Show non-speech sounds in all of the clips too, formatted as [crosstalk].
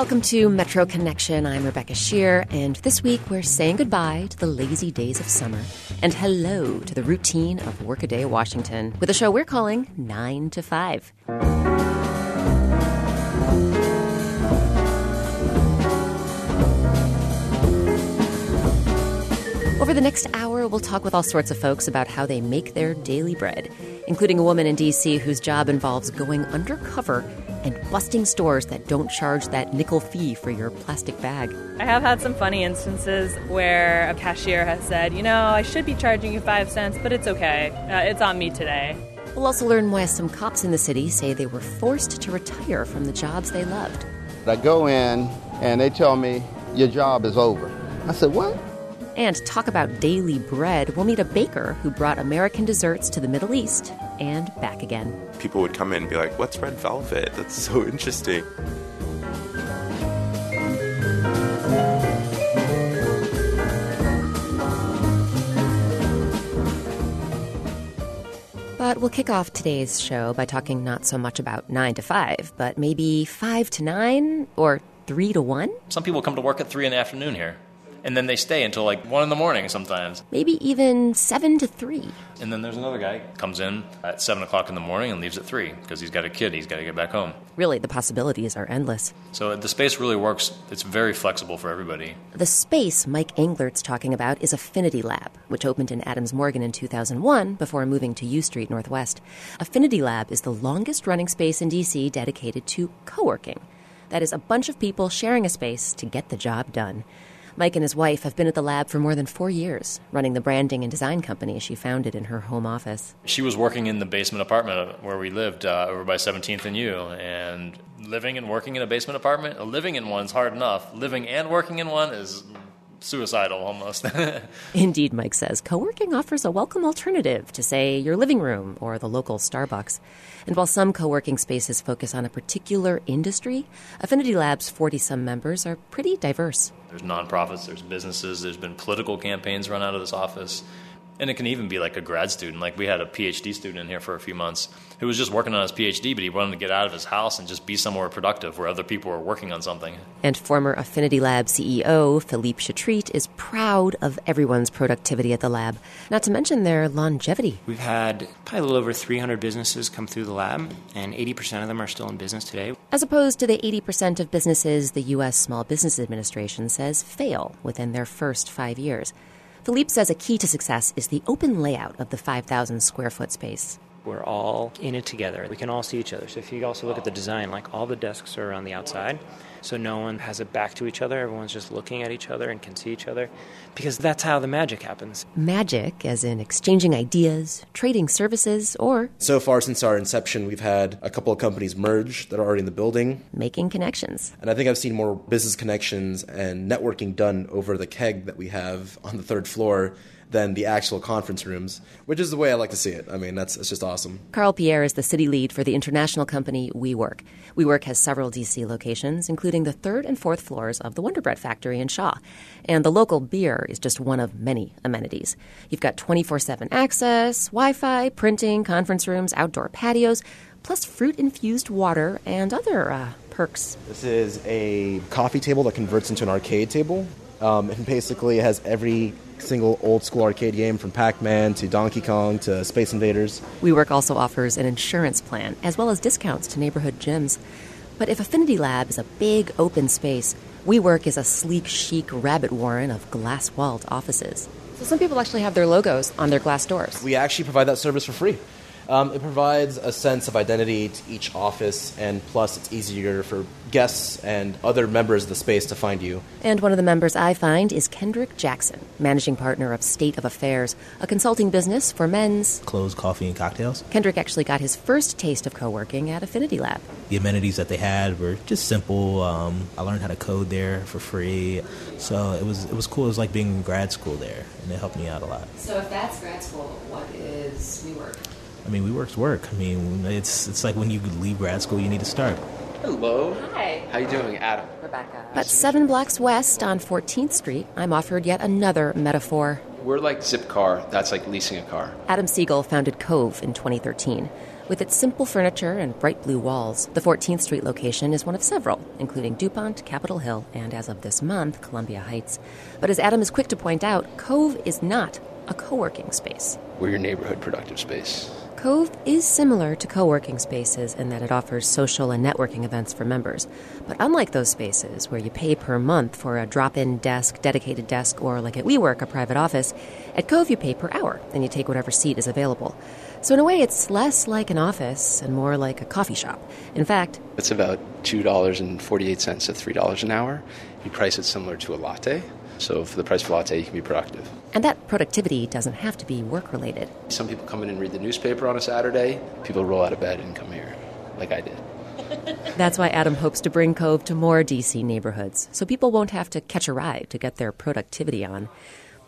Welcome to Metro Connection. I'm Rebecca Sheir, and this week we're saying goodbye to the lazy days of summer and hello to the routine of Workaday Washington with a show we're calling 9 to 5. Over the next hour, we'll talk with all sorts of folks about how they make their daily bread, including a woman in DC whose job involves going undercover and busting stores that don't charge that nickel fee for your plastic bag. I have had some funny instances where a cashier has said, you know, I should be charging you five cents, but it's okay. Uh, it's on me today. We'll also learn why some cops in the city say they were forced to retire from the jobs they loved. I go in and they tell me, your job is over. I said, what? And talk about daily bread, we'll meet a baker who brought American desserts to the Middle East and back again. People would come in and be like, What's red velvet? That's so [laughs] interesting. But we'll kick off today's show by talking not so much about 9 to 5, but maybe 5 to 9 or 3 to 1? Some people come to work at 3 in the afternoon here and then they stay until like one in the morning sometimes. Maybe even seven to three. And then there's another guy comes in at seven o'clock in the morning and leaves at three because he's got a kid. He's got to get back home. Really, the possibilities are endless. So the space really works. It's very flexible for everybody. The space Mike Englert's talking about is Affinity Lab, which opened in Adams Morgan in 2001 before moving to U Street Northwest. Affinity Lab is the longest running space in DC dedicated to co working. That is, a bunch of people sharing a space to get the job done. Mike and his wife have been at the lab for more than four years, running the branding and design company she founded in her home office. She was working in the basement apartment where we lived uh, over by 17th and U, and living and working in a basement apartment, living in one's hard enough. Living and working in one is suicidal almost. [laughs] Indeed, Mike says co working offers a welcome alternative to, say, your living room or the local Starbucks. And while some co working spaces focus on a particular industry, Affinity Lab's 40 some members are pretty diverse. There's nonprofits, there's businesses, there's been political campaigns run out of this office. And it can even be like a grad student. Like we had a PhD student in here for a few months who was just working on his PhD, but he wanted to get out of his house and just be somewhere productive where other people were working on something. And former Affinity Lab CEO Philippe Chatrit is proud of everyone's productivity at the lab, not to mention their longevity. We've had probably a little over 300 businesses come through the lab, and 80% of them are still in business today. As opposed to the 80% of businesses the U.S. Small Business Administration says fail within their first five years. Philippe says a key to success is the open layout of the 5,000 square foot space. We're all in it together. We can all see each other. So if you also look at the design, like all the desks are on the outside. So no one has it back to each other. Everyone's just looking at each other and can see each other because that's how the magic happens. Magic, as in exchanging ideas, trading services, or. So far since our inception, we've had a couple of companies merge that are already in the building. Making connections. And I think I've seen more business connections and networking done over the keg that we have on the third floor than the actual conference rooms, which is the way I like to see it. I mean, that's it's just awesome. Carl Pierre is the city lead for the international company WeWork. WeWork has several DC locations, including the third and fourth floors of the Wonder Bread factory in Shaw. And the local beer is just one of many amenities. You've got 24 7 access, Wi Fi, printing, conference rooms, outdoor patios, plus fruit infused water and other uh, perks. This is a coffee table that converts into an arcade table. Um, and basically, it has every single old school arcade game from Pac Man to Donkey Kong to Space Invaders. WeWork also offers an insurance plan as well as discounts to neighborhood gyms. But if Affinity Lab is a big open space, WeWork is a sleek, chic rabbit warren of glass walled offices. So some people actually have their logos on their glass doors. We actually provide that service for free. Um, it provides a sense of identity to each office, and plus, it's easier for guests and other members of the space to find you. And one of the members I find is Kendrick Jackson, managing partner of State of Affairs, a consulting business for men's clothes, coffee, and cocktails. Kendrick actually got his first taste of co working at Affinity Lab. The amenities that they had were just simple. Um, I learned how to code there for free, so it was it was cool. It was like being in grad school there, and it helped me out a lot. So, if that's grad school, what is New WeWork? I mean, WeWork's work. I mean, it's it's like when you leave grad school, you need to start. Hello. Hi. How you doing, Adam? Rebecca. But seven blocks west on 14th Street, I'm offered yet another metaphor. We're like Zipcar. That's like leasing a car. Adam Siegel founded Cove in 2013. With its simple furniture and bright blue walls, the 14th Street location is one of several, including DuPont, Capitol Hill, and as of this month, Columbia Heights. But as Adam is quick to point out, Cove is not a co working space. We're your neighborhood productive space. Cove is similar to co working spaces in that it offers social and networking events for members. But unlike those spaces where you pay per month for a drop in desk, dedicated desk, or like at WeWork, a private office, at Cove you pay per hour and you take whatever seat is available. So, in a way, it's less like an office and more like a coffee shop. In fact, it's about $2.48 to $3 an hour. You price it similar to a latte. So for the price of a latte, you can be productive. And that productivity doesn't have to be work related. Some people come in and read the newspaper on a Saturday. People roll out of bed and come here, like I did. [laughs] That's why Adam hopes to bring Cove to more DC neighborhoods, so people won't have to catch a ride to get their productivity on.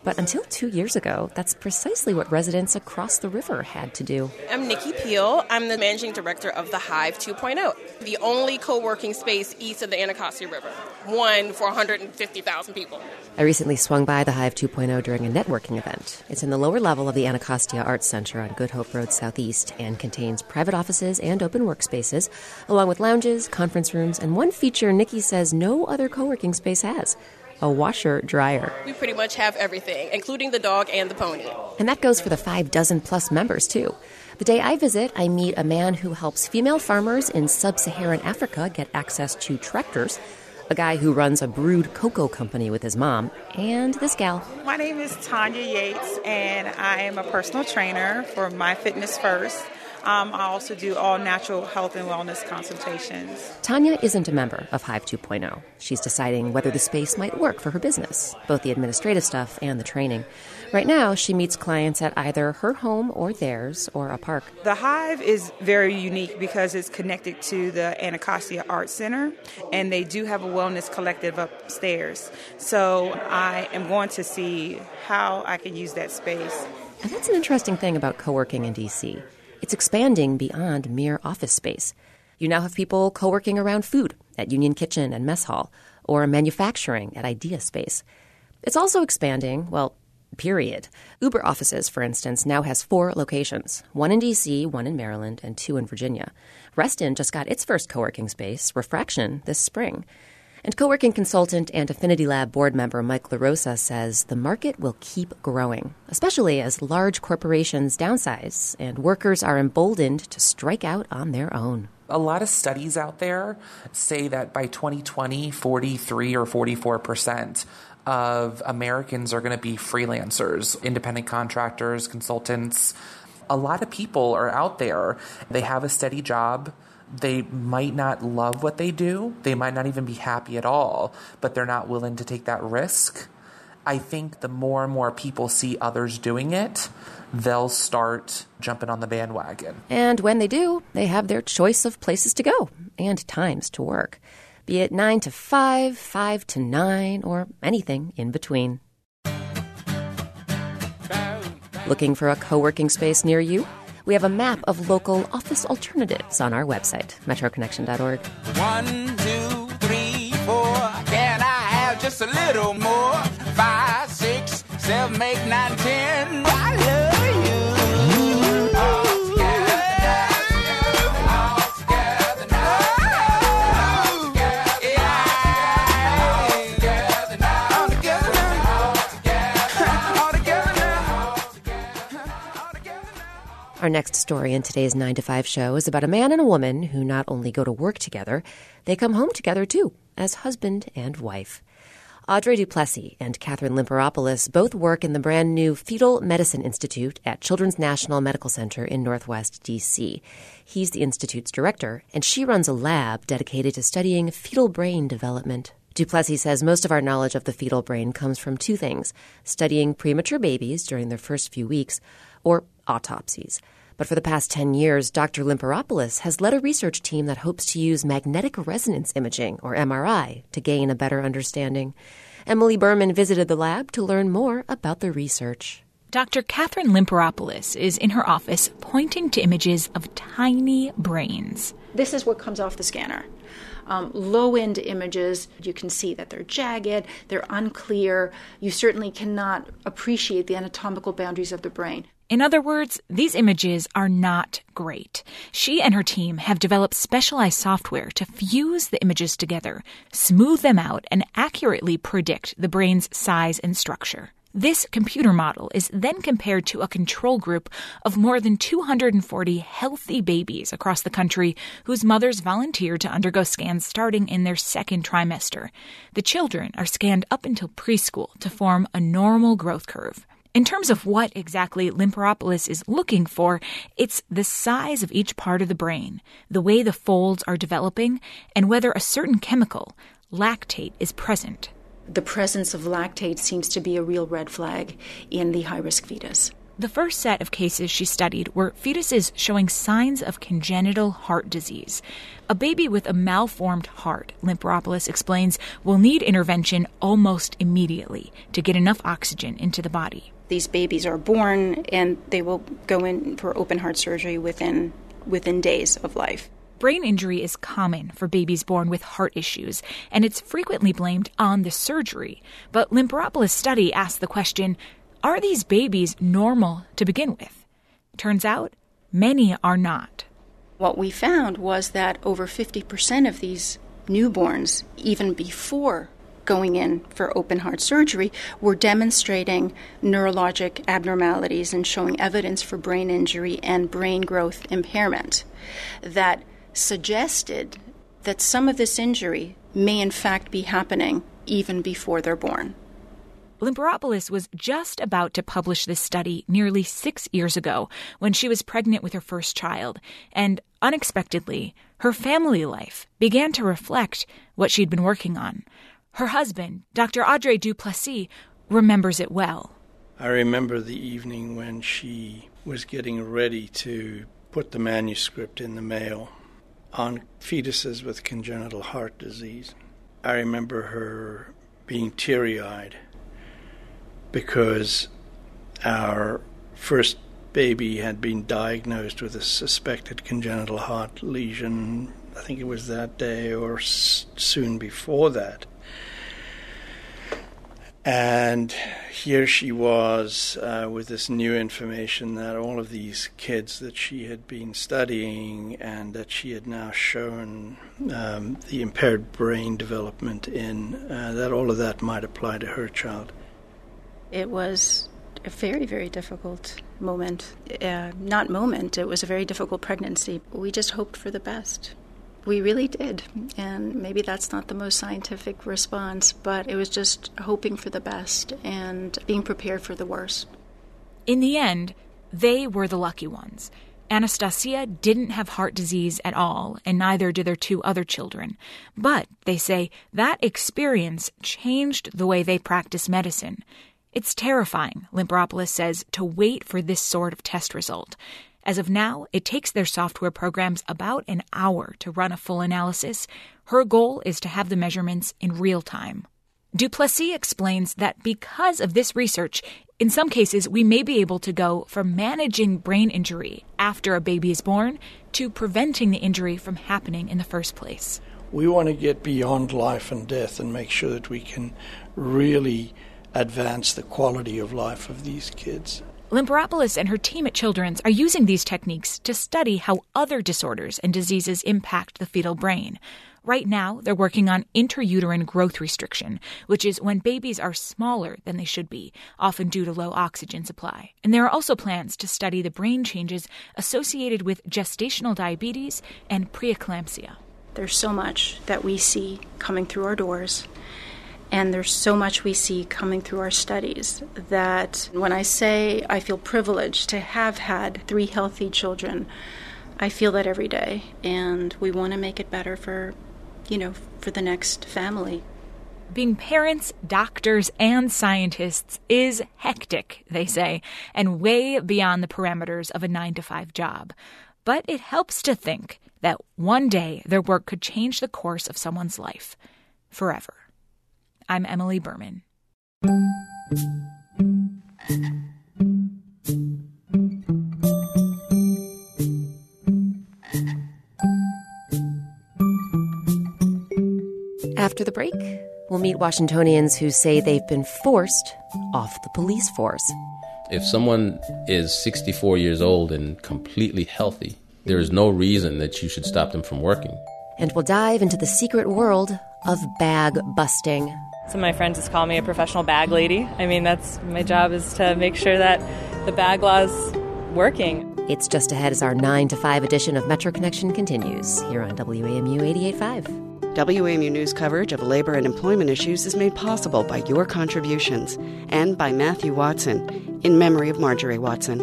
But until two years ago, that's precisely what residents across the river had to do. I'm Nikki Peele. I'm the managing director of the Hive 2.0, the only co working space east of the Anacostia River, one for 150,000 people. I recently swung by the Hive 2.0 during a networking event. It's in the lower level of the Anacostia Arts Center on Good Hope Road Southeast and contains private offices and open workspaces, along with lounges, conference rooms, and one feature Nikki says no other co working space has a washer dryer. We pretty much have everything, including the dog and the pony. And that goes for the five dozen plus members, too. The day I visit, I meet a man who helps female farmers in sub Saharan Africa get access to tractors, a guy who runs a brewed cocoa company with his mom, and this gal. My name is Tanya Yates, and I am a personal trainer for My Fitness First. Um, I also do all natural health and wellness consultations. Tanya isn't a member of Hive 2.0. She's deciding whether the space might work for her business, both the administrative stuff and the training. Right now, she meets clients at either her home or theirs or a park. The Hive is very unique because it's connected to the Anacostia Art Center, and they do have a wellness collective upstairs. So I am going to see how I can use that space. And that's an interesting thing about co working in DC. It's expanding beyond mere office space. You now have people co working around food at Union Kitchen and Mess Hall, or manufacturing at Idea Space. It's also expanding, well, period. Uber offices, for instance, now has four locations one in DC, one in Maryland, and two in Virginia. Reston just got its first co working space, Refraction, this spring. And co working consultant and Affinity Lab board member Mike LaRosa says the market will keep growing, especially as large corporations downsize and workers are emboldened to strike out on their own. A lot of studies out there say that by 2020, 43 or 44 percent of Americans are going to be freelancers, independent contractors, consultants. A lot of people are out there, they have a steady job they might not love what they do. They might not even be happy at all, but they're not willing to take that risk. I think the more and more people see others doing it, they'll start jumping on the bandwagon. And when they do, they have their choice of places to go and times to work, be it 9 to 5, 5 to 9, or anything in between. Looking for a co working space near you? We have a map of local office alternatives on our website, metroconnection.org. One, two, three, four. Can I have just a little more? Five, six, seven, eight, nine, Our next story in today's 9 to 5 show is about a man and a woman who not only go to work together, they come home together too, as husband and wife. Adré du Plessis and Catherine Limperopoulos both work in the brand new Fetal Medicine Institute at Children's National Medical Center in Northwest D.C. He's the Institute's director, and she runs a lab dedicated to studying fetal brain development. Duplessis says most of our knowledge of the fetal brain comes from two things studying premature babies during their first few weeks, or autopsies. But for the past 10 years, Dr. Limperopoulos has led a research team that hopes to use magnetic resonance imaging, or MRI, to gain a better understanding. Emily Berman visited the lab to learn more about the research. Dr. Catherine Limperopoulos is in her office pointing to images of tiny brains. This is what comes off the scanner. Um, low end images, you can see that they're jagged, they're unclear. You certainly cannot appreciate the anatomical boundaries of the brain. In other words, these images are not great. She and her team have developed specialized software to fuse the images together, smooth them out, and accurately predict the brain's size and structure. This computer model is then compared to a control group of more than 240 healthy babies across the country whose mothers volunteered to undergo scans starting in their second trimester. The children are scanned up until preschool to form a normal growth curve. In terms of what exactly Limperopoulos is looking for, it's the size of each part of the brain, the way the folds are developing, and whether a certain chemical, lactate, is present. The presence of lactate seems to be a real red flag in the high risk fetus. The first set of cases she studied were fetuses showing signs of congenital heart disease. A baby with a malformed heart, Limperopoulos explains, will need intervention almost immediately to get enough oxygen into the body these babies are born and they will go in for open heart surgery within within days of life. Brain injury is common for babies born with heart issues, and it's frequently blamed on the surgery. But Limperopoulos' study asked the question are these babies normal to begin with? Turns out, many are not. What we found was that over 50% of these newborns, even before going in for open heart surgery were demonstrating neurologic abnormalities and showing evidence for brain injury and brain growth impairment that suggested that some of this injury may in fact be happening even before they're born. Limperopoulos was just about to publish this study nearly six years ago when she was pregnant with her first child, and unexpectedly, her family life began to reflect what she'd been working on. Her husband, Dr. Adré du Plessis, remembers it well. I remember the evening when she was getting ready to put the manuscript in the mail on fetuses with congenital heart disease. I remember her being teary eyed because our first baby had been diagnosed with a suspected congenital heart lesion. I think it was that day or s- soon before that. And here she was uh, with this new information that all of these kids that she had been studying and that she had now shown um, the impaired brain development in, uh, that all of that might apply to her child. It was a very, very difficult moment. Uh, not moment, it was a very difficult pregnancy. We just hoped for the best. We really did. And maybe that's not the most scientific response, but it was just hoping for the best and being prepared for the worst. In the end, they were the lucky ones. Anastasia didn't have heart disease at all, and neither did their two other children. But, they say, that experience changed the way they practice medicine. It's terrifying, Limperopoulos says, to wait for this sort of test result. As of now, it takes their software programs about an hour to run a full analysis. Her goal is to have the measurements in real time. du Plessis explains that because of this research, in some cases, we may be able to go from managing brain injury after a baby is born to preventing the injury from happening in the first place. We want to get beyond life and death and make sure that we can really advance the quality of life of these kids. Limperopoulos and her team at Children's are using these techniques to study how other disorders and diseases impact the fetal brain. Right now, they're working on intrauterine growth restriction, which is when babies are smaller than they should be, often due to low oxygen supply. And there are also plans to study the brain changes associated with gestational diabetes and preeclampsia. There's so much that we see coming through our doors and there's so much we see coming through our studies that when I say I feel privileged to have had three healthy children, I feel that every day. And we want to make it better for, you know, for the next family. Being parents, doctors, and scientists is hectic, they say, and way beyond the parameters of a nine to five job. But it helps to think that one day their work could change the course of someone's life forever. I'm Emily Berman. After the break, we'll meet Washingtonians who say they've been forced off the police force. If someone is 64 years old and completely healthy, there is no reason that you should stop them from working. And we'll dive into the secret world of bag busting. Some of my friends just call me a professional bag lady. I mean, that's my job is to make sure that the bag law's working. It's just ahead as our 9 to 5 edition of Metro Connection continues here on WAMU 88.5. WAMU News coverage of labor and employment issues is made possible by your contributions and by Matthew Watson, in memory of Marjorie Watson.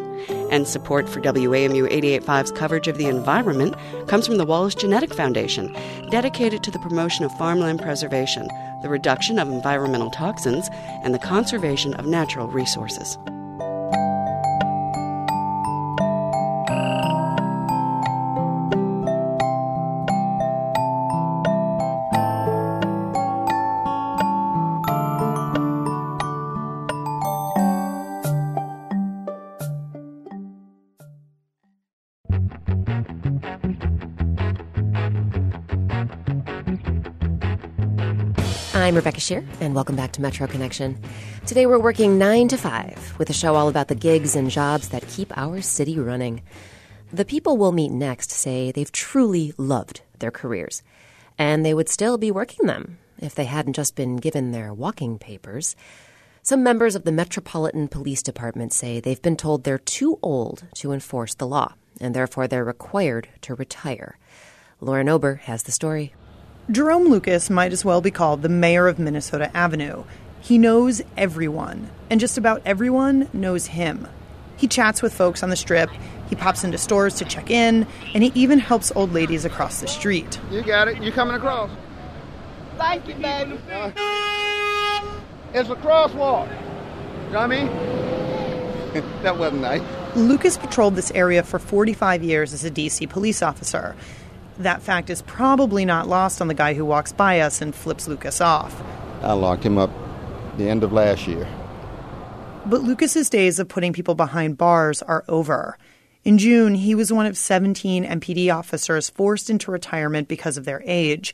And support for WAMU 88.5's coverage of the environment comes from the Wallace Genetic Foundation, dedicated to the promotion of farmland preservation, the reduction of environmental toxins, and the conservation of natural resources. I'm Rebecca Sheir, and welcome back to Metro Connection. Today we're working 9 to 5 with a show all about the gigs and jobs that keep our city running. The people we'll meet next say they've truly loved their careers, and they would still be working them if they hadn't just been given their walking papers. Some members of the Metropolitan Police Department say they've been told they're too old to enforce the law, and therefore they're required to retire. Lauren Ober has the story. Jerome Lucas might as well be called the mayor of Minnesota Avenue. He knows everyone, and just about everyone knows him. He chats with folks on the strip, he pops into stores to check in, and he even helps old ladies across the street. You got it. You coming across? Thank you, baby. Uh, it's a crosswalk. You know what I mean? [laughs] that wasn't nice. Lucas patrolled this area for 45 years as a DC police officer. That fact is probably not lost on the guy who walks by us and flips Lucas off. I locked him up the end of last year. But Lucas's days of putting people behind bars are over. In June, he was one of 17 MPD officers forced into retirement because of their age.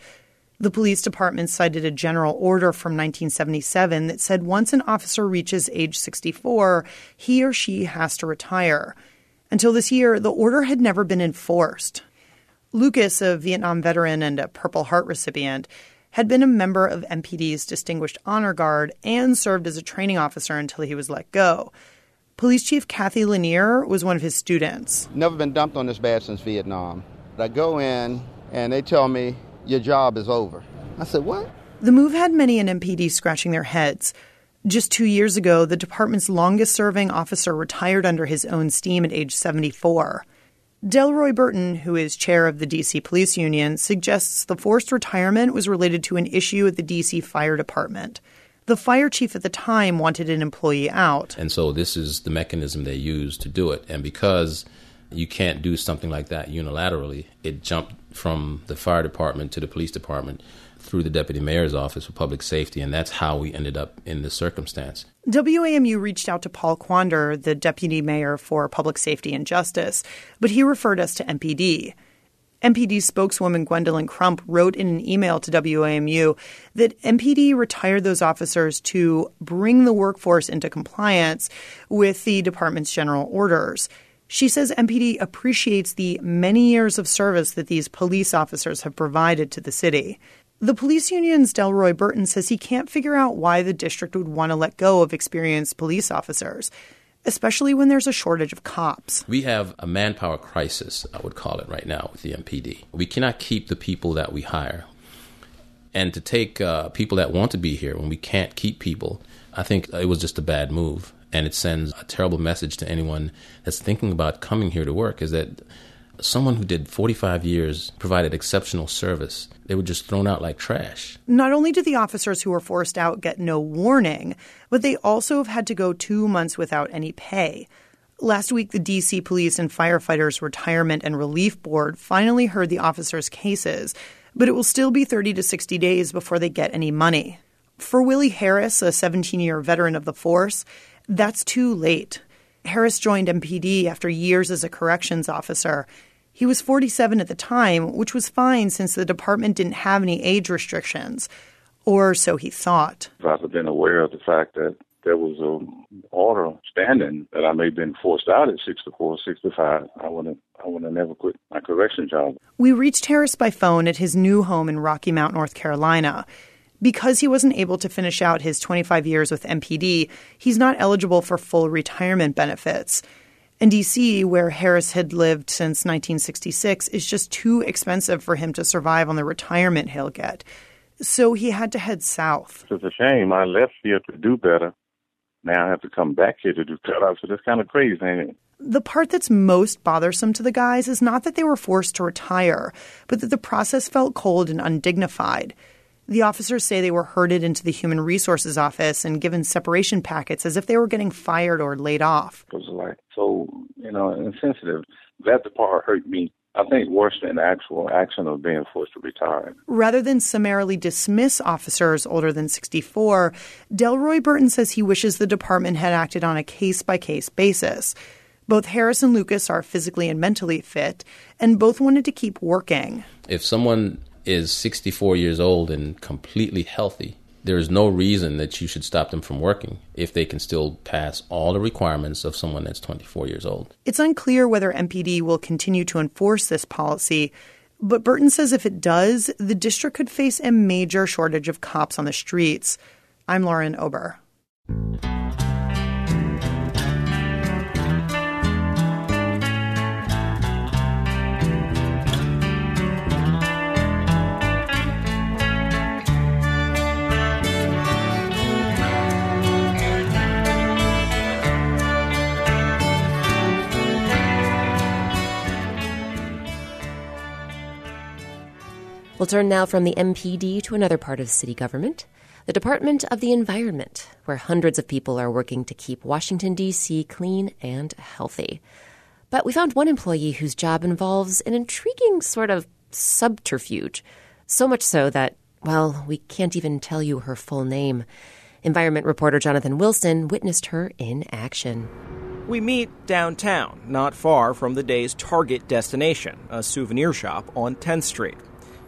The police department cited a general order from 1977 that said once an officer reaches age 64, he or she has to retire. Until this year, the order had never been enforced. Lucas, a Vietnam veteran and a Purple Heart recipient, had been a member of MPD's Distinguished Honor Guard and served as a training officer until he was let go. Police Chief Cathy Lanier was one of his students. Never been dumped on this bad since Vietnam. I go in and they tell me, your job is over. I said, what? The move had many in MPD scratching their heads. Just two years ago, the department's longest serving officer retired under his own steam at age 74. Delroy Burton, who is chair of the DC Police Union, suggests the forced retirement was related to an issue at the DC Fire Department. The fire chief at the time wanted an employee out. And so this is the mechanism they used to do it. And because you can't do something like that unilaterally, it jumped from the fire department to the police department through the deputy mayor's office for public safety, and that's how we ended up in this circumstance. WAMU reached out to Paul Quander, the deputy mayor for public safety and justice, but he referred us to MPD. MPD spokeswoman Gwendolyn Crump wrote in an email to WAMU that MPD retired those officers to bring the workforce into compliance with the department's general orders. She says MPD appreciates the many years of service that these police officers have provided to the city. The police union's Delroy Burton says he can't figure out why the district would want to let go of experienced police officers, especially when there's a shortage of cops. We have a manpower crisis, I would call it right now, with the MPD. We cannot keep the people that we hire. And to take uh, people that want to be here when we can't keep people, I think it was just a bad move. And it sends a terrible message to anyone that's thinking about coming here to work is that someone who did 45 years provided exceptional service they were just thrown out like trash Not only did the officers who were forced out get no warning, but they also have had to go two months without any pay. Last week, the DC Police and Firefighters Retirement and Relief Board finally heard the officers' cases, but it will still be 30 to 60 days before they get any money. For Willie Harris, a 17 year veteran of the force, that's too late. Harris joined MPD after years as a corrections officer. He was 47 at the time, which was fine since the department didn't have any age restrictions. Or so he thought. I've been aware of the fact that there was an order standing that I may have been forced out at 64, 65, I wouldn't, I would have never quit my correction job. We reached Harris by phone at his new home in Rocky Mount, North Carolina. Because he wasn't able to finish out his 25 years with MPD, he's not eligible for full retirement benefits. And DC, where Harris had lived since 1966, is just too expensive for him to survive on the retirement he'll get. So he had to head south. It's a shame. I left here to do better. Now I have to come back here to do better. So that's kind of crazy, ain't it? The part that's most bothersome to the guys is not that they were forced to retire, but that the process felt cold and undignified. The officers say they were herded into the Human Resources office and given separation packets as if they were getting fired or laid off. It was like so, you know, insensitive. That the part hurt me. I think worse than the actual action of being forced to retire. Rather than summarily dismiss officers older than 64, Delroy Burton says he wishes the department had acted on a case by case basis. Both Harris and Lucas are physically and mentally fit, and both wanted to keep working. If someone is 64 years old and completely healthy, there is no reason that you should stop them from working if they can still pass all the requirements of someone that's 24 years old. It's unclear whether MPD will continue to enforce this policy, but Burton says if it does, the district could face a major shortage of cops on the streets. I'm Lauren Ober. We'll turn now from the MPD to another part of city government, the Department of the Environment, where hundreds of people are working to keep Washington, D.C. clean and healthy. But we found one employee whose job involves an intriguing sort of subterfuge. So much so that, well, we can't even tell you her full name. Environment reporter Jonathan Wilson witnessed her in action. We meet downtown, not far from the day's target destination, a souvenir shop on 10th Street.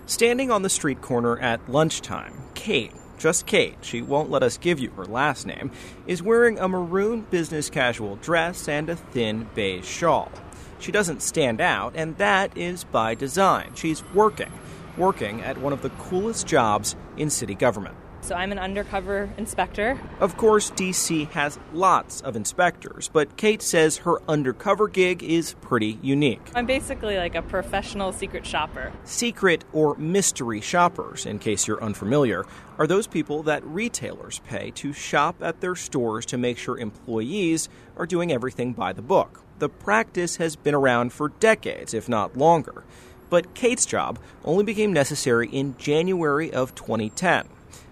Standing on the street corner at lunchtime, Kate, just Kate, she won't let us give you her last name, is wearing a maroon business casual dress and a thin beige shawl. She doesn't stand out, and that is by design. She's working, working at one of the coolest jobs in city government. So I'm an undercover inspector. Of course, DC has lots of inspectors, but Kate says her undercover gig is pretty unique. I'm basically like a professional secret shopper. Secret or mystery shoppers, in case you're unfamiliar, are those people that retailers pay to shop at their stores to make sure employees are doing everything by the book. The practice has been around for decades, if not longer. But Kate's job only became necessary in January of 2010.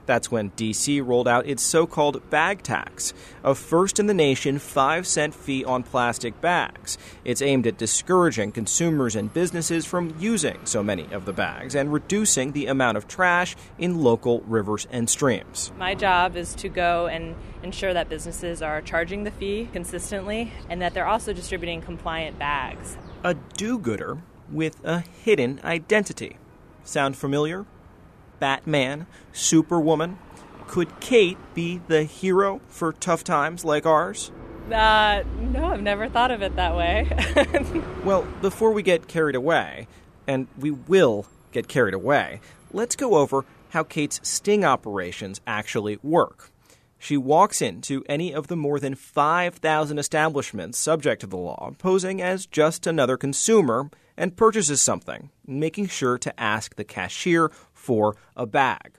That's when DC rolled out its so called bag tax, a first in the nation 5 cent fee on plastic bags. It's aimed at discouraging consumers and businesses from using so many of the bags and reducing the amount of trash in local rivers and streams. My job is to go and ensure that businesses are charging the fee consistently and that they're also distributing compliant bags. A do gooder with a hidden identity. Sound familiar? Batman, Superwoman. Could Kate be the hero for tough times like ours? Uh, no, I've never thought of it that way. [laughs] well, before we get carried away, and we will get carried away, let's go over how Kate's sting operations actually work. She walks into any of the more than 5,000 establishments subject to the law, posing as just another consumer, and purchases something, making sure to ask the cashier for a bag.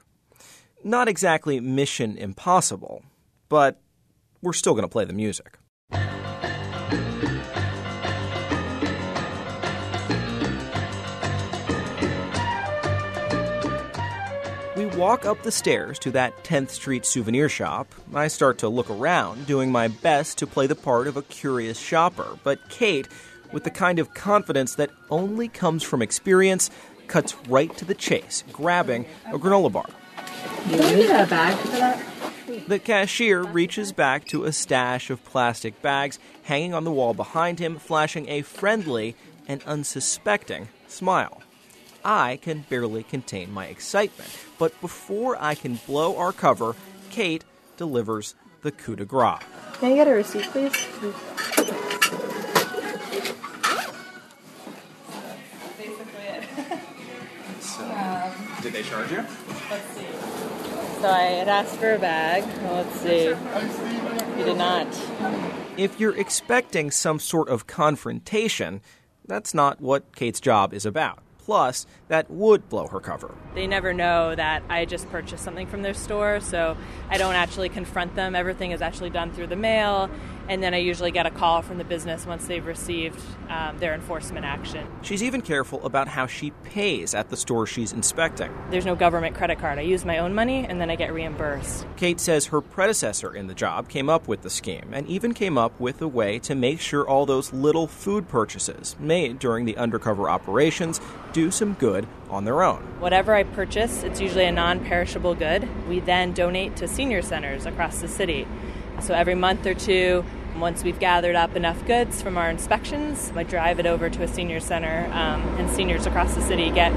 Not exactly mission impossible, but we're still going to play the music. We walk up the stairs to that 10th Street souvenir shop. I start to look around, doing my best to play the part of a curious shopper. But Kate, with the kind of confidence that only comes from experience, cuts right to the chase, grabbing a granola bar. I get a bag for that? The cashier reaches back to a stash of plastic bags hanging on the wall behind him, flashing a friendly and unsuspecting smile. I can barely contain my excitement, but before I can blow our cover, Kate delivers the coup de grace. Can I get a receipt, please? Um, did they charge you? Let's see. So I had asked for a bag. Well, let's see. You did not. If you're expecting some sort of confrontation, that's not what Kate's job is about. Plus, that would blow her cover. They never know that I just purchased something from their store, so I don't actually confront them. Everything is actually done through the mail, and then I usually get a call from the business once they've received um, their enforcement action. She's even careful about how she pays at the store she's inspecting. There's no government credit card. I use my own money, and then I get reimbursed. Kate says her predecessor in the job came up with the scheme and even came up with a way to make sure all those little food purchases made during the undercover operations do some good on their own. Whatever I purchase, it's usually a non perishable good. We then donate to senior centers across the city. So every month or two, once we've gathered up enough goods from our inspections, I drive it over to a senior center, um, and seniors across the city get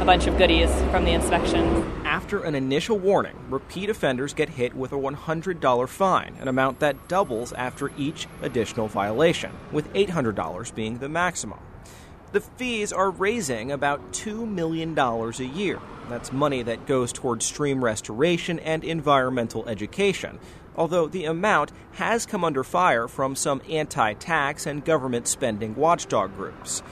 a bunch of goodies from the inspection. After an initial warning, repeat offenders get hit with a $100 fine, an amount that doubles after each additional violation, with $800 being the maximum. The fees are raising about $2 million a year. That's money that goes towards stream restoration and environmental education, although the amount has come under fire from some anti tax and government spending watchdog groups.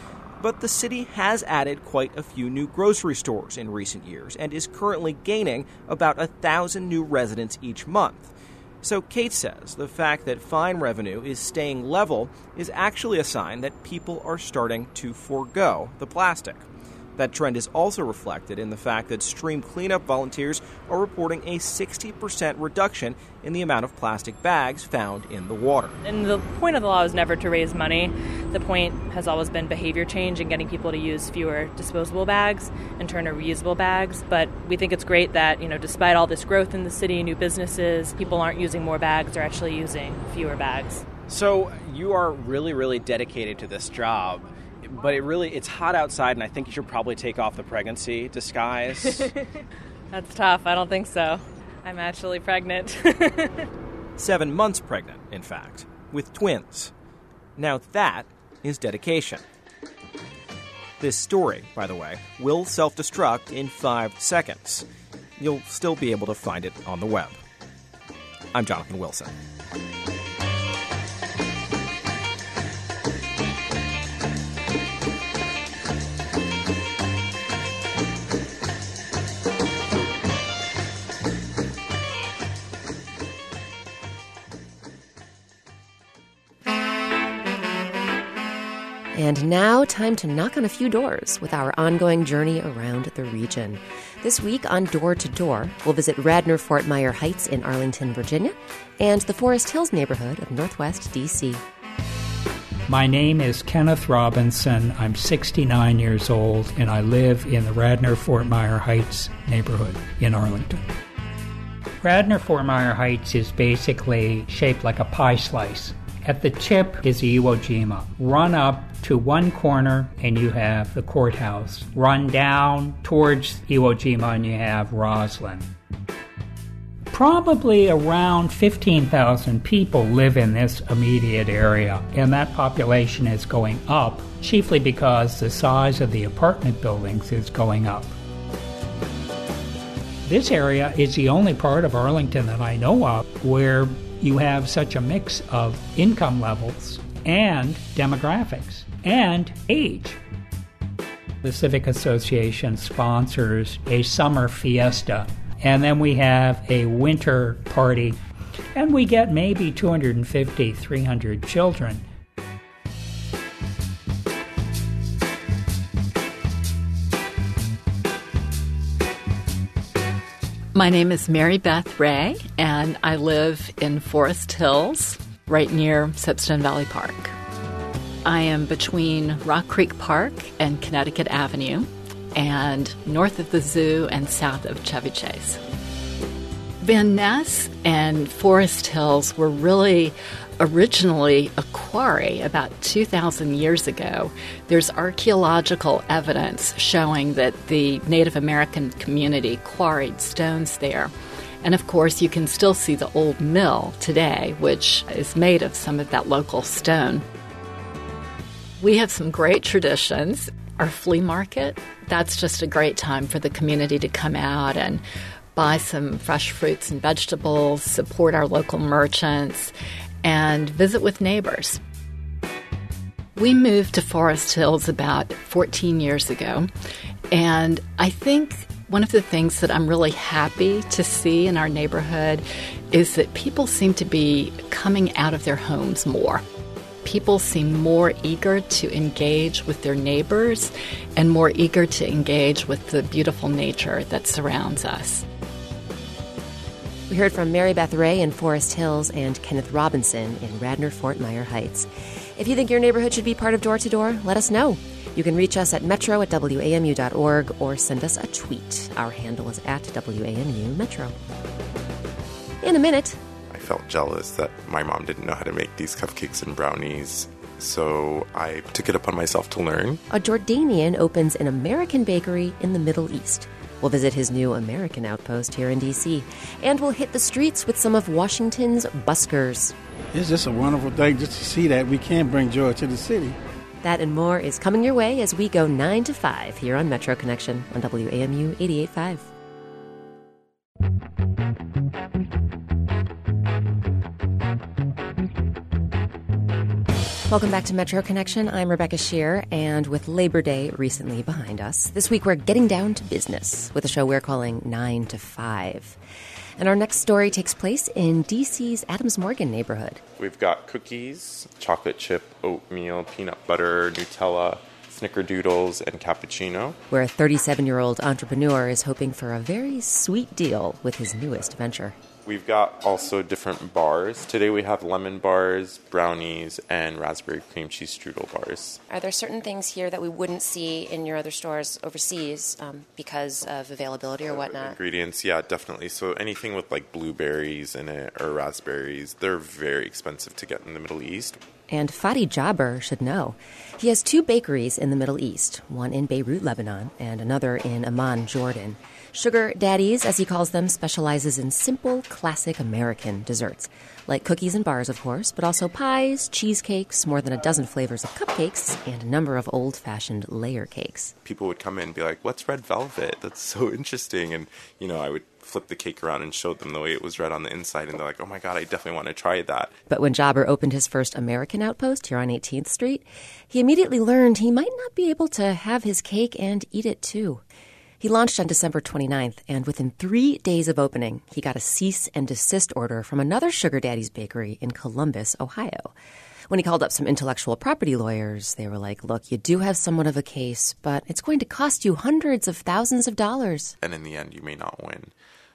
But the city has added quite a few new grocery stores in recent years and is currently gaining about a thousand new residents each month. So Kate says the fact that fine revenue is staying level is actually a sign that people are starting to forego the plastic. That trend is also reflected in the fact that stream cleanup volunteers are reporting a 60% reduction in the amount of plastic bags found in the water. And the point of the law is never to raise money. The point has always been behavior change and getting people to use fewer disposable bags and turn to reusable bags. But we think it's great that, you know, despite all this growth in the city, new businesses, people aren't using more bags, they're actually using fewer bags. So you are really, really dedicated to this job but it really it's hot outside and i think you should probably take off the pregnancy disguise [laughs] That's tough. I don't think so. I'm actually pregnant. [laughs] seven months pregnant in fact with twins now that is dedication this story by the way will self-destruct in five seconds you'll still be able to find it on the web i'm jonathan wilson And now, time to knock on a few doors with our ongoing journey around the region. This week on Door to Door, we'll visit Radnor Fort Myer Heights in Arlington, Virginia, and the Forest Hills neighborhood of Northwest D.C. My name is Kenneth Robinson. I'm 69 years old, and I live in the Radnor Fort Myer Heights neighborhood in Arlington. Radnor Fort Myer Heights is basically shaped like a pie slice. At the tip is Iwo Jima. Run up to one corner and you have the courthouse. Run down towards Iwo Jima and you have Rosslyn. Probably around 15,000 people live in this immediate area, and that population is going up, chiefly because the size of the apartment buildings is going up. This area is the only part of Arlington that I know of where you have such a mix of income levels and demographics and age. The Civic Association sponsors a summer fiesta, and then we have a winter party, and we get maybe 250, 300 children. My name is Mary Beth Ray, and I live in Forest Hills, right near Soapstone Valley Park. I am between Rock Creek Park and Connecticut Avenue, and north of the zoo and south of Chevy Chase. Van Ness and Forest Hills were really originally a quarry about 2,000 years ago. There's archaeological evidence showing that the Native American community quarried stones there. And of course, you can still see the old mill today, which is made of some of that local stone. We have some great traditions. Our flea market, that's just a great time for the community to come out and buy some fresh fruits and vegetables, support our local merchants, and visit with neighbors. We moved to Forest Hills about 14 years ago, and I think one of the things that I'm really happy to see in our neighborhood is that people seem to be coming out of their homes more. People seem more eager to engage with their neighbors and more eager to engage with the beautiful nature that surrounds us. We heard from Mary Beth Ray in Forest Hills and Kenneth Robinson in Radnor Fort Myer Heights. If you think your neighborhood should be part of Door to Door, let us know. You can reach us at metro at wamu.org or send us a tweet. Our handle is at WAMU Metro. In a minute, I felt jealous that my mom didn't know how to make these cupcakes and brownies, so I took it upon myself to learn. a Jordanian opens an American bakery in the Middle East. We'll visit his new American outpost here in D.C. And we'll hit the streets with some of Washington's buskers. It's just a wonderful thing just to see that we can bring joy to the city. That and more is coming your way as we go 9 to 5 here on Metro Connection on WAMU 88.5. Welcome back to Metro Connection. I'm Rebecca Sheir, and with Labor Day recently behind us, this week we're getting down to business with a show we're calling 9 to 5. And our next story takes place in DC's Adams Morgan neighborhood. We've got cookies, chocolate chip, oatmeal, peanut butter, Nutella, snickerdoodles, and cappuccino. where a 37 year old entrepreneur is hoping for a very sweet deal with his newest venture. We've got also different bars. Today we have lemon bars, brownies, and raspberry cream cheese strudel bars. Are there certain things here that we wouldn't see in your other stores overseas um, because of availability or whatnot? Ingredients, yeah, definitely. So anything with like blueberries in it or raspberries, they're very expensive to get in the Middle East. And Fadi Jaber should know. He has two bakeries in the Middle East, one in Beirut, Lebanon, and another in Amman, Jordan. Sugar Daddies, as he calls them, specializes in simple, classic American desserts, like cookies and bars, of course, but also pies, cheesecakes, more than a dozen flavors of cupcakes, and a number of old fashioned layer cakes. People would come in and be like, "What's red velvet? That's so interesting." And you know, I would flip the cake around and show them the way it was red on the inside, and they're like, "Oh my god, I definitely want to try that." But when Jaber opened his first American outpost here on 18th Street, he immediately learned he might not be able to have his cake and eat it too. He launched on December 29th, and within three days of opening, he got a cease and desist order from another Sugar Daddy's bakery in Columbus, Ohio. When he called up some intellectual property lawyers, they were like, Look, you do have somewhat of a case, but it's going to cost you hundreds of thousands of dollars. And in the end, you may not win.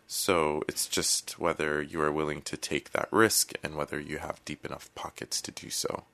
So it's just whether you are willing to take that risk and whether you have deep enough pockets to do so.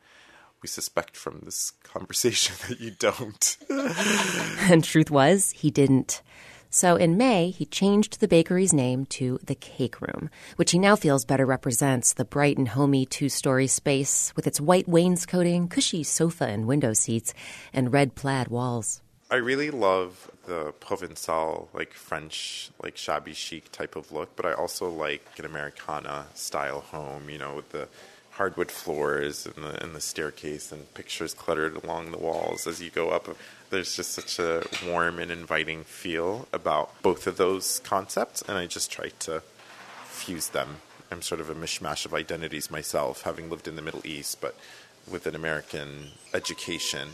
We suspect from this conversation [laughs] that you don't. [laughs] and truth was, he didn't. So in May, he changed the bakery's name to The Cake Room, which he now feels better represents the bright and homey two story space with its white wainscoting, cushy sofa and window seats, and red plaid walls. I really love the Provençal, like French, like shabby chic type of look, but I also like an Americana style home, you know, with the hardwood floors and the and the staircase and pictures cluttered along the walls as you go up. There's just such a warm and inviting feel about both of those concepts, and I just try to fuse them. I'm sort of a mishmash of identities myself, having lived in the Middle East, but with an American education.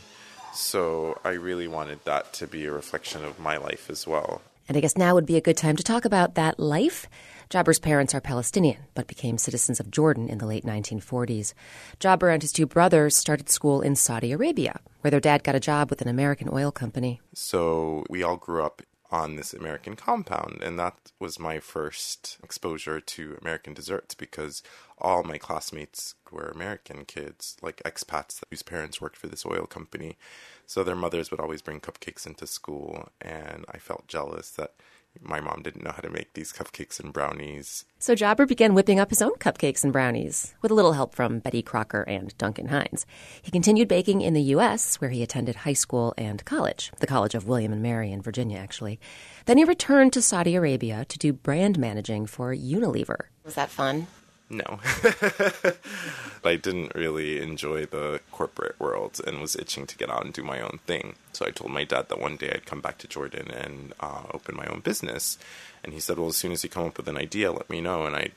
So I really wanted that to be a reflection of my life as well. And I guess now would be a good time to talk about that life. Jaber's parents are Palestinian, but became citizens of Jordan in the late 1940s. Jaber and his two brothers started school in Saudi Arabia, where their dad got a job with an American oil company. So we all grew up on this American compound, and that was my first exposure to American desserts because all my classmates were American kids, like expats whose parents worked for this oil company. So their mothers would always bring cupcakes into school, and I felt jealous that my mom didn't know how to make these cupcakes and brownies. So Jaber began whipping up his own cupcakes and brownies, with a little help from Betty Crocker and Duncan Hines. He continued baking in the U.S., where he attended high school and college, the College of William and Mary in Virginia, actually. Then he returned to Saudi Arabia to do brand managing for Unilever. Was that fun? No. [laughs] I didn't really enjoy the corporate world and was itching to get out and do my own thing. So I told my dad that one day I'd come back to Jordan and uh, open my own business. And he said, Well, as soon as you come up with an idea, let me know. And I'd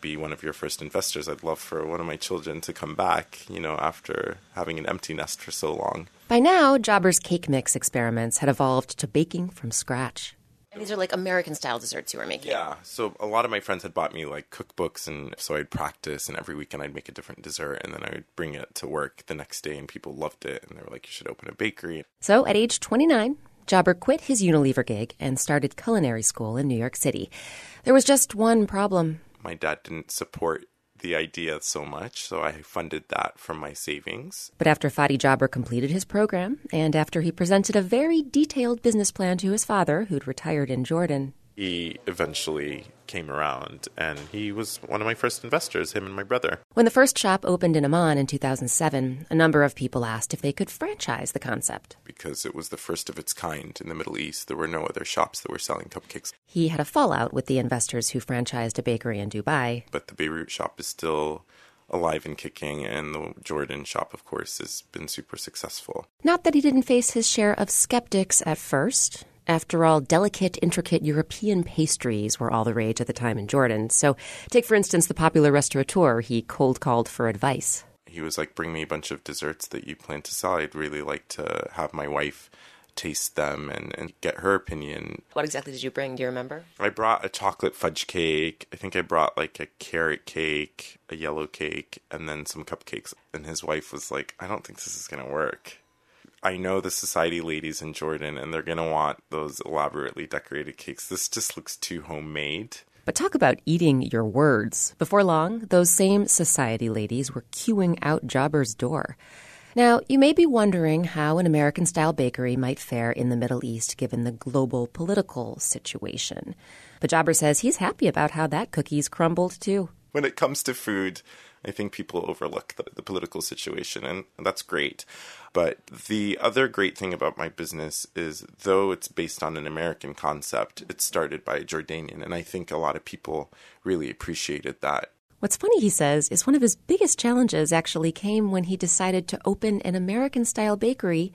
be one of your first investors. I'd love for one of my children to come back, you know, after having an empty nest for so long. By now, Jaber's cake mix experiments had evolved to baking from scratch. And these are like American style desserts you were making. Yeah. So a lot of my friends had bought me like cookbooks, and so I'd practice, and every weekend I'd make a different dessert, and then I would bring it to work the next day, and people loved it, and they were like, "You should open a bakery." So at age 29, Jaber quit his Unilever gig and started culinary school in New York City. There was just one problem. My dad didn't support the idea so much, so I funded that from my savings. But after Fadi Jaber completed his program, and after he presented a very detailed business plan to his father, who'd retired in Jordan, He eventually came around, and he was one of my first investors, him and my brother. when the first shop opened in Amman in 2007, a number of people asked if they could franchise the concept. Because it was the first of its kind in the Middle East. There were no other shops that were selling cupcakes. He had a fallout with the investors who franchised a bakery in Dubai. But the Beirut shop is still alive and kicking, and the Jordan shop, of course, has been super successful. Not that he didn't face his share of skeptics at first. After all, delicate, intricate European pastries were all the rage at the time in Jordan. So, take for instance the popular restaurateur he cold called for advice. He was like, Bring me a bunch of desserts that you plan to sell. I'd really like to have my wife taste them and, and get her opinion. What exactly did you bring? Do you remember? I brought a chocolate fudge cake. I think I brought like a carrot cake, a yellow cake, and then some cupcakes. And his wife was like, I don't think this is going to work. I know the society ladies in Jordan, and they're going to want those elaborately decorated cakes. This just looks too homemade. But talk about eating your words. Before long, those same society ladies were queuing out Jaber's door. Now, you may be wondering how an American style bakery might fare in the Middle East given the global political situation. But Jaber says he's happy about how that cookie's crumbled too. When it comes to food, I think people overlook the, the political situation, and that's great. But the other great thing about my business is, though it's based on an American concept, it's started by a Jordanian, and I think a lot of people really appreciated that. What's funny, he says, is one of his biggest challenges actually came when he decided to open an American style bakery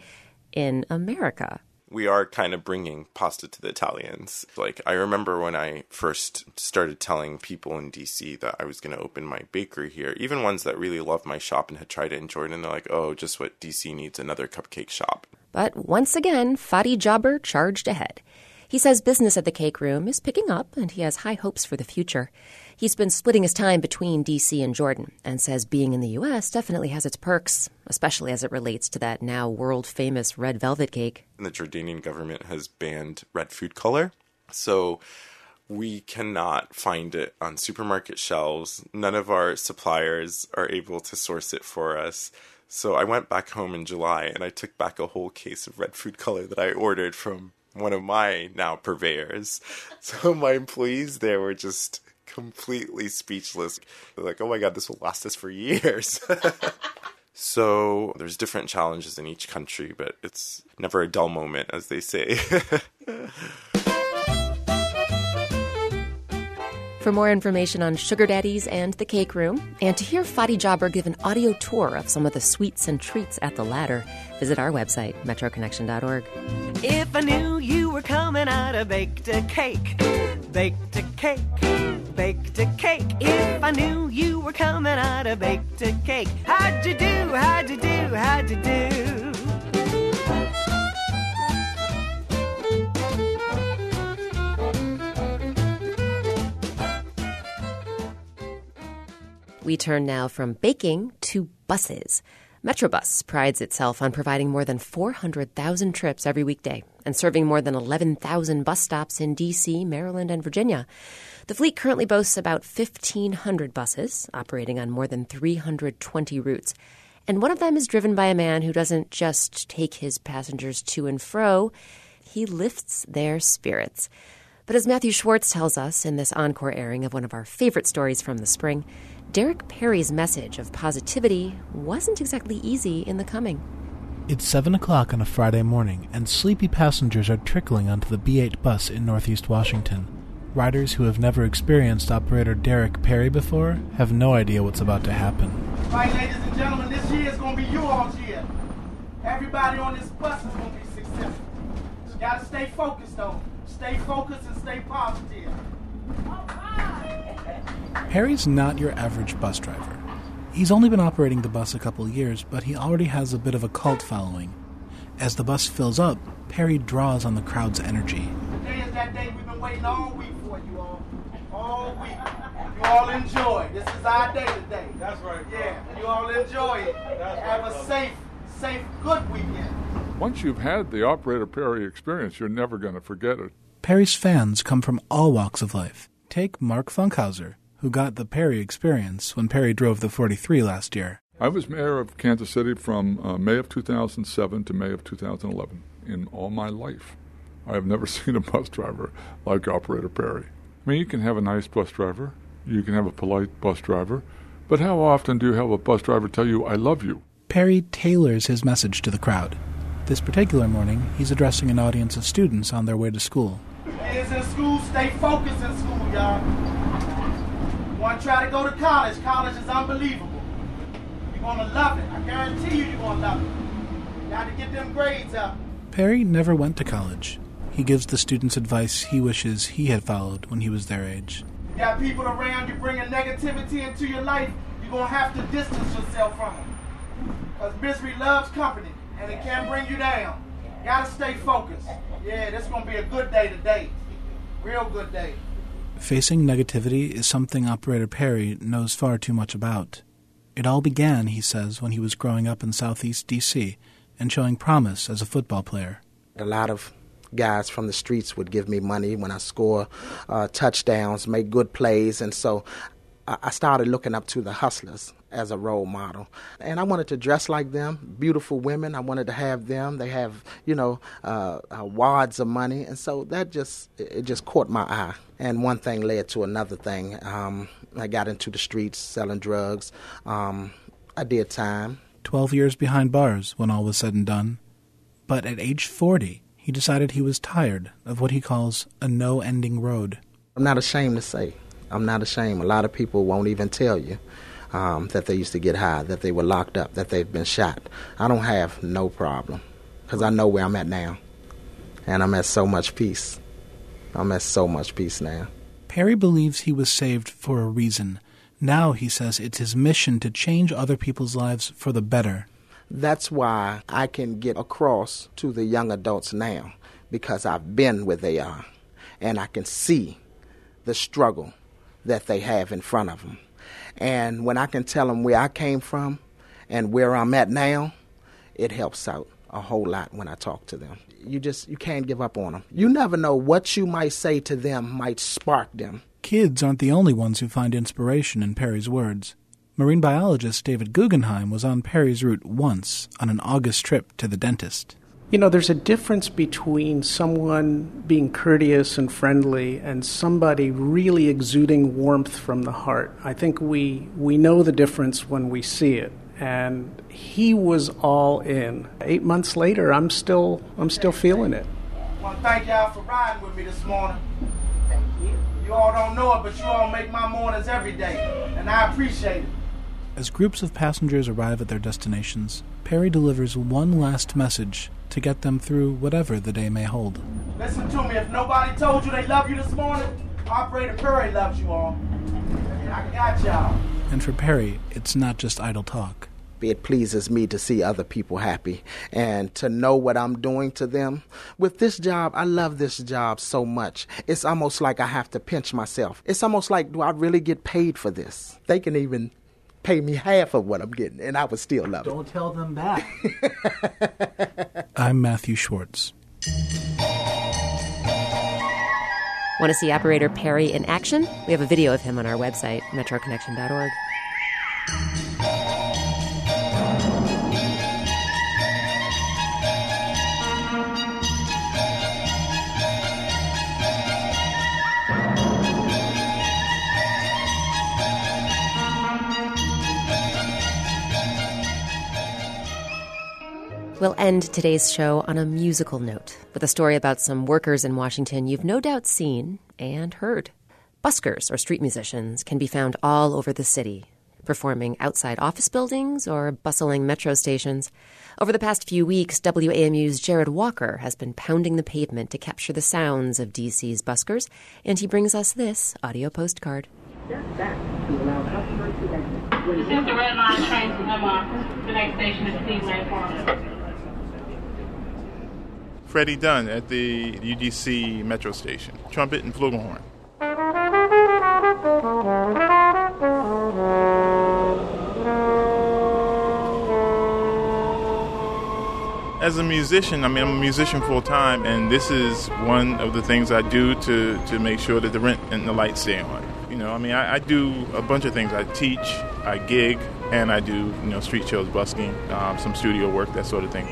in America. We are kind of bringing pasta to the Italians. Like, I remember when I first started telling people in DC that I was going to open my bakery here, even ones that really loved my shop and had tried it in Jordan, they're like, oh, just what DC needs another cupcake shop. But once again, Fadi Jaber charged ahead. He says business at the Cake Room is picking up and he has high hopes for the future. He's been splitting his time between DC and Jordan and says being in the U.S. definitely has its perks, especially as it relates to that now world famous red velvet cake. And the Jordanian government has banned red food color. So we cannot find it on supermarket shelves. None of our suppliers are able to source it for us. So I went back home in July and I took back a whole case of red food color that I ordered from one of my now purveyors. [laughs] So my employees there were just completely speechless. They're like, oh my God, this will last us for years. [laughs] so there's different challenges in each country, but it's never a dull moment, as they say. [laughs] For more information on Sugar Daddies and the Cake Room, and to hear Fadi Jaber give an audio tour of some of the sweets and treats at the latter, visit our website, metroconnection.org. If I knew you were coming, I'd have baked a cake. Baked a cake. Baked a cake. If I knew you were coming, I'd have baked a cake. How'd you do? How'd you do? How'd you do? We turn now from baking to buses. Metrobus prides itself on providing more than 400,000 trips every weekday and serving more than 11,000 bus stops in D.C., Maryland, and Virginia. The fleet currently boasts about 1,500 buses operating on more than 320 routes. And one of them is driven by a man who doesn't just take his passengers to and fro, he lifts their spirits. But as Matthew Schwartz tells us in this encore airing of one of our favorite stories from the spring, Derek Perry's message of positivity wasn't exactly easy in the coming. It's 7 o'clock on a Friday morning, and sleepy passengers are trickling onto the B8 bus in Northeast Washington. Riders who have never experienced operator Derek Perry before have no idea what's about to happen. Right, ladies and gentlemen, this year is going to be you all's year. Everybody on this bus is You got to stay focused, though. Stay focused and stay positive. Perry's not your average bus driver. He's only been operating the bus a couple years, but he already has a bit of a cult following. As the bus fills up, Perry draws on the crowd's energy. Today is that day we've been waiting all week for you all. All week. You all enjoy. This is our day today. That's right. Yeah, you all enjoy it. Have a safe, safe, good weekend. Once you've had the Operator Perry experience, you're never going to forget it. Perry's fans come from all walks of life. Take Mark Funkhouser, who got the Perry experience when Perry drove the 43 last year. I was mayor of Kansas City from uh, May of 2007 to May of 2011. In all my life, I have never [laughs] seen a bus driver like Operator Perry. I mean, you can have a nice bus driver, you can have a polite bus driver, but how often do you have a bus driver tell you, I love you? Perry tailors his message to the crowd. This particular morning, he's addressing an audience of students on their way to school. Kids in school, stay focused in school, y'all. Want to try to go to college? College is unbelievable. You're going to love it. I guarantee you, you're going to love it. You got to get them grades up. Perry never went to college. He gives the students advice he wishes he had followed when he was their age. You got people around you bringing negativity into your life, you're going to have to distance yourself from them. Because misery loves company, and it can bring you down. Got to stay focused. Yeah, this is going to be a good day today. Real good day. Facing negativity is something Operator Perry knows far too much about. It all began, he says, when he was growing up in Southeast D.C. and showing promise as a football player. A lot of guys from the streets would give me money when I score uh, touchdowns, make good plays, and so I started looking up to the hustlers as a role model. And I wanted to dress like them, beautiful women. I wanted to have them. They have, you know, uh, uh, wads of money, and so that just it just caught my eye. And one thing led to another thing. Um, I got into the streets selling drugs. Um, I did time. Twelve years behind bars when all was said and done. But at age 40, he decided he was tired of what he calls a no ending road. I'm not ashamed to say. I'm not ashamed. A lot of people won't even tell you um, that they used to get high, that they were locked up, that they've been shot. I don't have no problem because I know where I'm at now. And I'm at so much peace. I'm at so much peace now. Perry believes he was saved for a reason. Now he says it's his mission to change other people's lives for the better. That's why I can get across to the young adults now because I've been where they are and I can see the struggle that they have in front of them. And when I can tell them where I came from and where I'm at now, it helps out a whole lot when I talk to them. You just you can't give up on them. You never know what you might say to them might spark them. Kids aren't the only ones who find inspiration in Perry's words. Marine biologist David Guggenheim was on Perry's route once on an August trip to the dentist. You know, there's a difference between someone being courteous and friendly and somebody really exuding warmth from the heart. I think we we know the difference when we see it. And he was all in. Eight months later, I'm still I'm still feeling it. I want to thank y'all for riding with me this morning. Thank you. You all don't know it, but you all make my mornings every day, and I appreciate it. As groups of passengers arrive at their destinations, Perry delivers one last message to get them through whatever the day may hold. Listen to me. If nobody told you they love you this morning, Operator Perry loves you all. And I got y'all. And for Perry, it's not just idle talk. It pleases me to see other people happy and to know what I'm doing to them. With this job, I love this job so much. It's almost like I have to pinch myself. It's almost like, do I really get paid for this? They can even pay me half of what I'm getting, and I would still love it. Don't tell them that. [laughs] I'm Matthew Schwartz. Want to see Operator Perry in action? We have a video of him on our website, metroconnection.org. We'll end today's show on a musical note with a story about some workers in Washington you've no doubt seen and heard. Buskers, or street musicians, can be found all over the city, performing outside office buildings or bustling metro stations. Over the past few weeks, WAMU's Jared Walker has been pounding the pavement to capture the sounds of DC's buskers, and he brings us this audio postcard. This is the Red Line train to Lemar. The next station is Speedway Farm. Freddie Dunn at the UDC Metro Station, trumpet and flugelhorn. As a musician, I mean, I'm a musician full time, and this is one of the things I do to, to make sure that the rent and the lights stay on. You know, I mean, I, I do a bunch of things. I teach, I gig, and I do, you know, street shows, busking, um, some studio work, that sort of thing.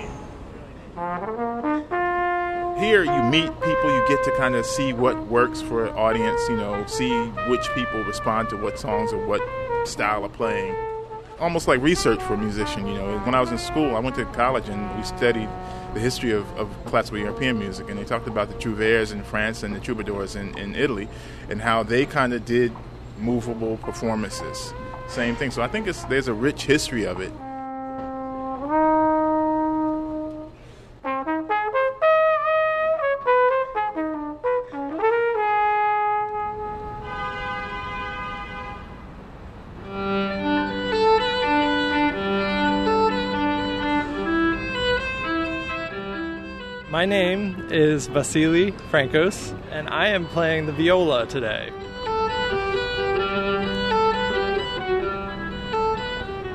Here, you meet people, you get to kind of see what works for an audience, you know, see which people respond to what songs or what style of playing. Almost like research for a musician, you know. When I was in school, I went to college and we studied the history of, of classical European music, and they talked about the trouvères in France and the troubadours in, in Italy, and how they kind of did movable performances. Same thing. So I think it's, there's a rich history of it. My name is Vasily Frankos, and I am playing the viola today.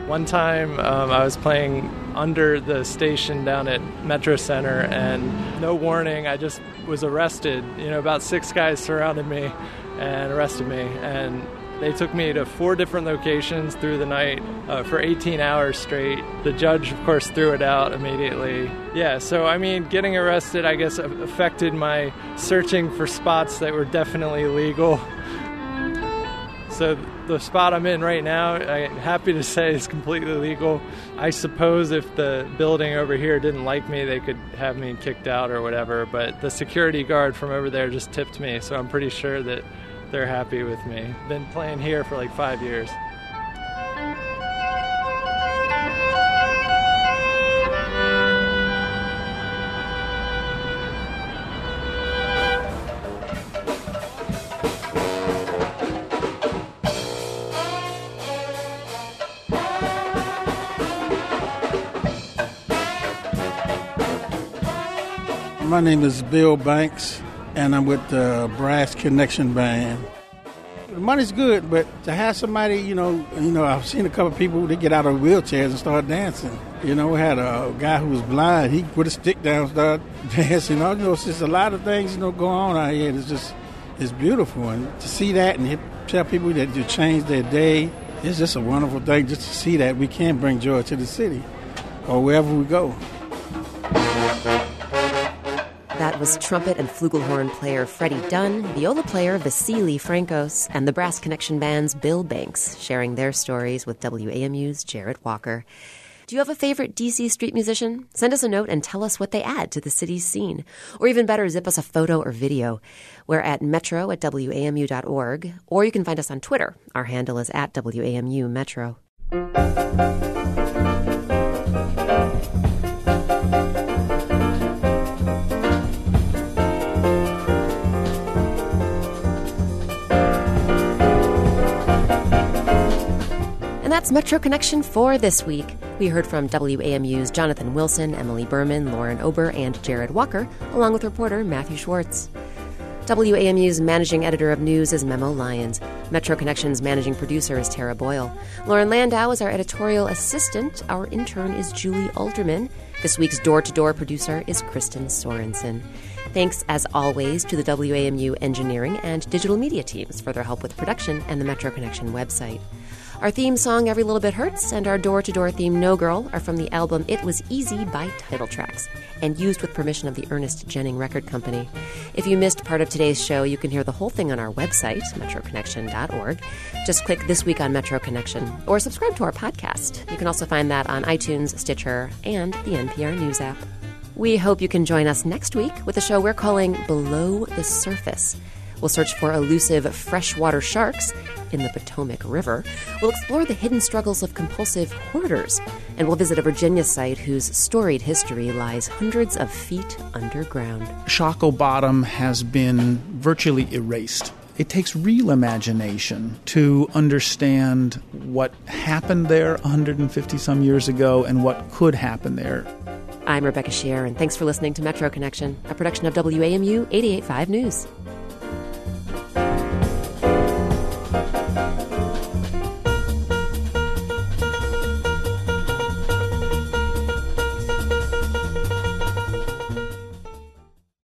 One time um, I was playing under the station down at Metro Center, and no warning, I just was arrested. You know, about six guys surrounded me and arrested me, and they took me to four different locations through the night uh, for 18 hours straight. The judge, of course, threw it out immediately. Yeah, so I mean, getting arrested, I guess, affected my searching for spots that were definitely legal. So the spot I'm in right now, I'm happy to say, is completely legal. I suppose if the building over here didn't like me, they could have me kicked out or whatever. But the security guard from over there just tipped me, so I'm pretty sure that they're happy with me. Been playing here for like five years. My name is Bill Banks, and I'm with the Brass Connection Band. The money's good, but to have somebody, you know, you know, I've seen a couple people that get out of wheelchairs and start dancing. You know, we had a guy who was blind. He put a stick down, started [laughs] dancing. You know, it's just a lot of things, you know, go on out here. It's just, it's beautiful, and to see that and tell people that you change their day, it's just a wonderful thing. Just to see that we can bring joy to the city or wherever we go. Was trumpet and flugelhorn player Freddie Dunn, viola player Vasily Frankos, and the Brass Connection Band's Bill Banks, sharing their stories with WAMU's Jared Walker. Do you have a favorite DC street musician? Send us a note and tell us what they add to the city's scene. Or even better, zip us a photo or video. We're at metro at WAMU.org, or you can find us on Twitter. Our handle is at WAMU Metro. That's Metro Connection for this week. We heard from WAMU's Jonathan Wilson, Emily Berman, Lauren Ober, and Jared Walker, along with reporter Matthew Schwartz. WAMU's managing editor of news is Memo Lyons. Metro Connection's managing producer is Tara Boyle. Lauren Landau is our editorial assistant. Our intern is Julie Alderman. This week's door to door producer is Kristen Sorensen. Thanks, as always, to the WAMU engineering and digital media teams for their help with production and the Metro Connection website. Our theme song, Every Little Bit Hurts, and our door to door theme, No Girl, are from the album It Was Easy by Title Tracks and used with permission of the Ernest Jennings Record Company. If you missed part of today's show, you can hear the whole thing on our website, metroconnection.org. Just click This Week on Metro Connection or subscribe to our podcast. You can also find that on iTunes, Stitcher, and the NPR News app. We hope you can join us next week with a show we're calling Below the Surface. We'll search for elusive freshwater sharks in the Potomac River. We'll explore the hidden struggles of compulsive hoarders. And we'll visit a Virginia site whose storied history lies hundreds of feet underground. Shockoe Bottom has been virtually erased. It takes real imagination to understand what happened there 150 some years ago and what could happen there. I'm Rebecca Sheir, and thanks for listening to Metro Connection, a production of WAMU 885 News.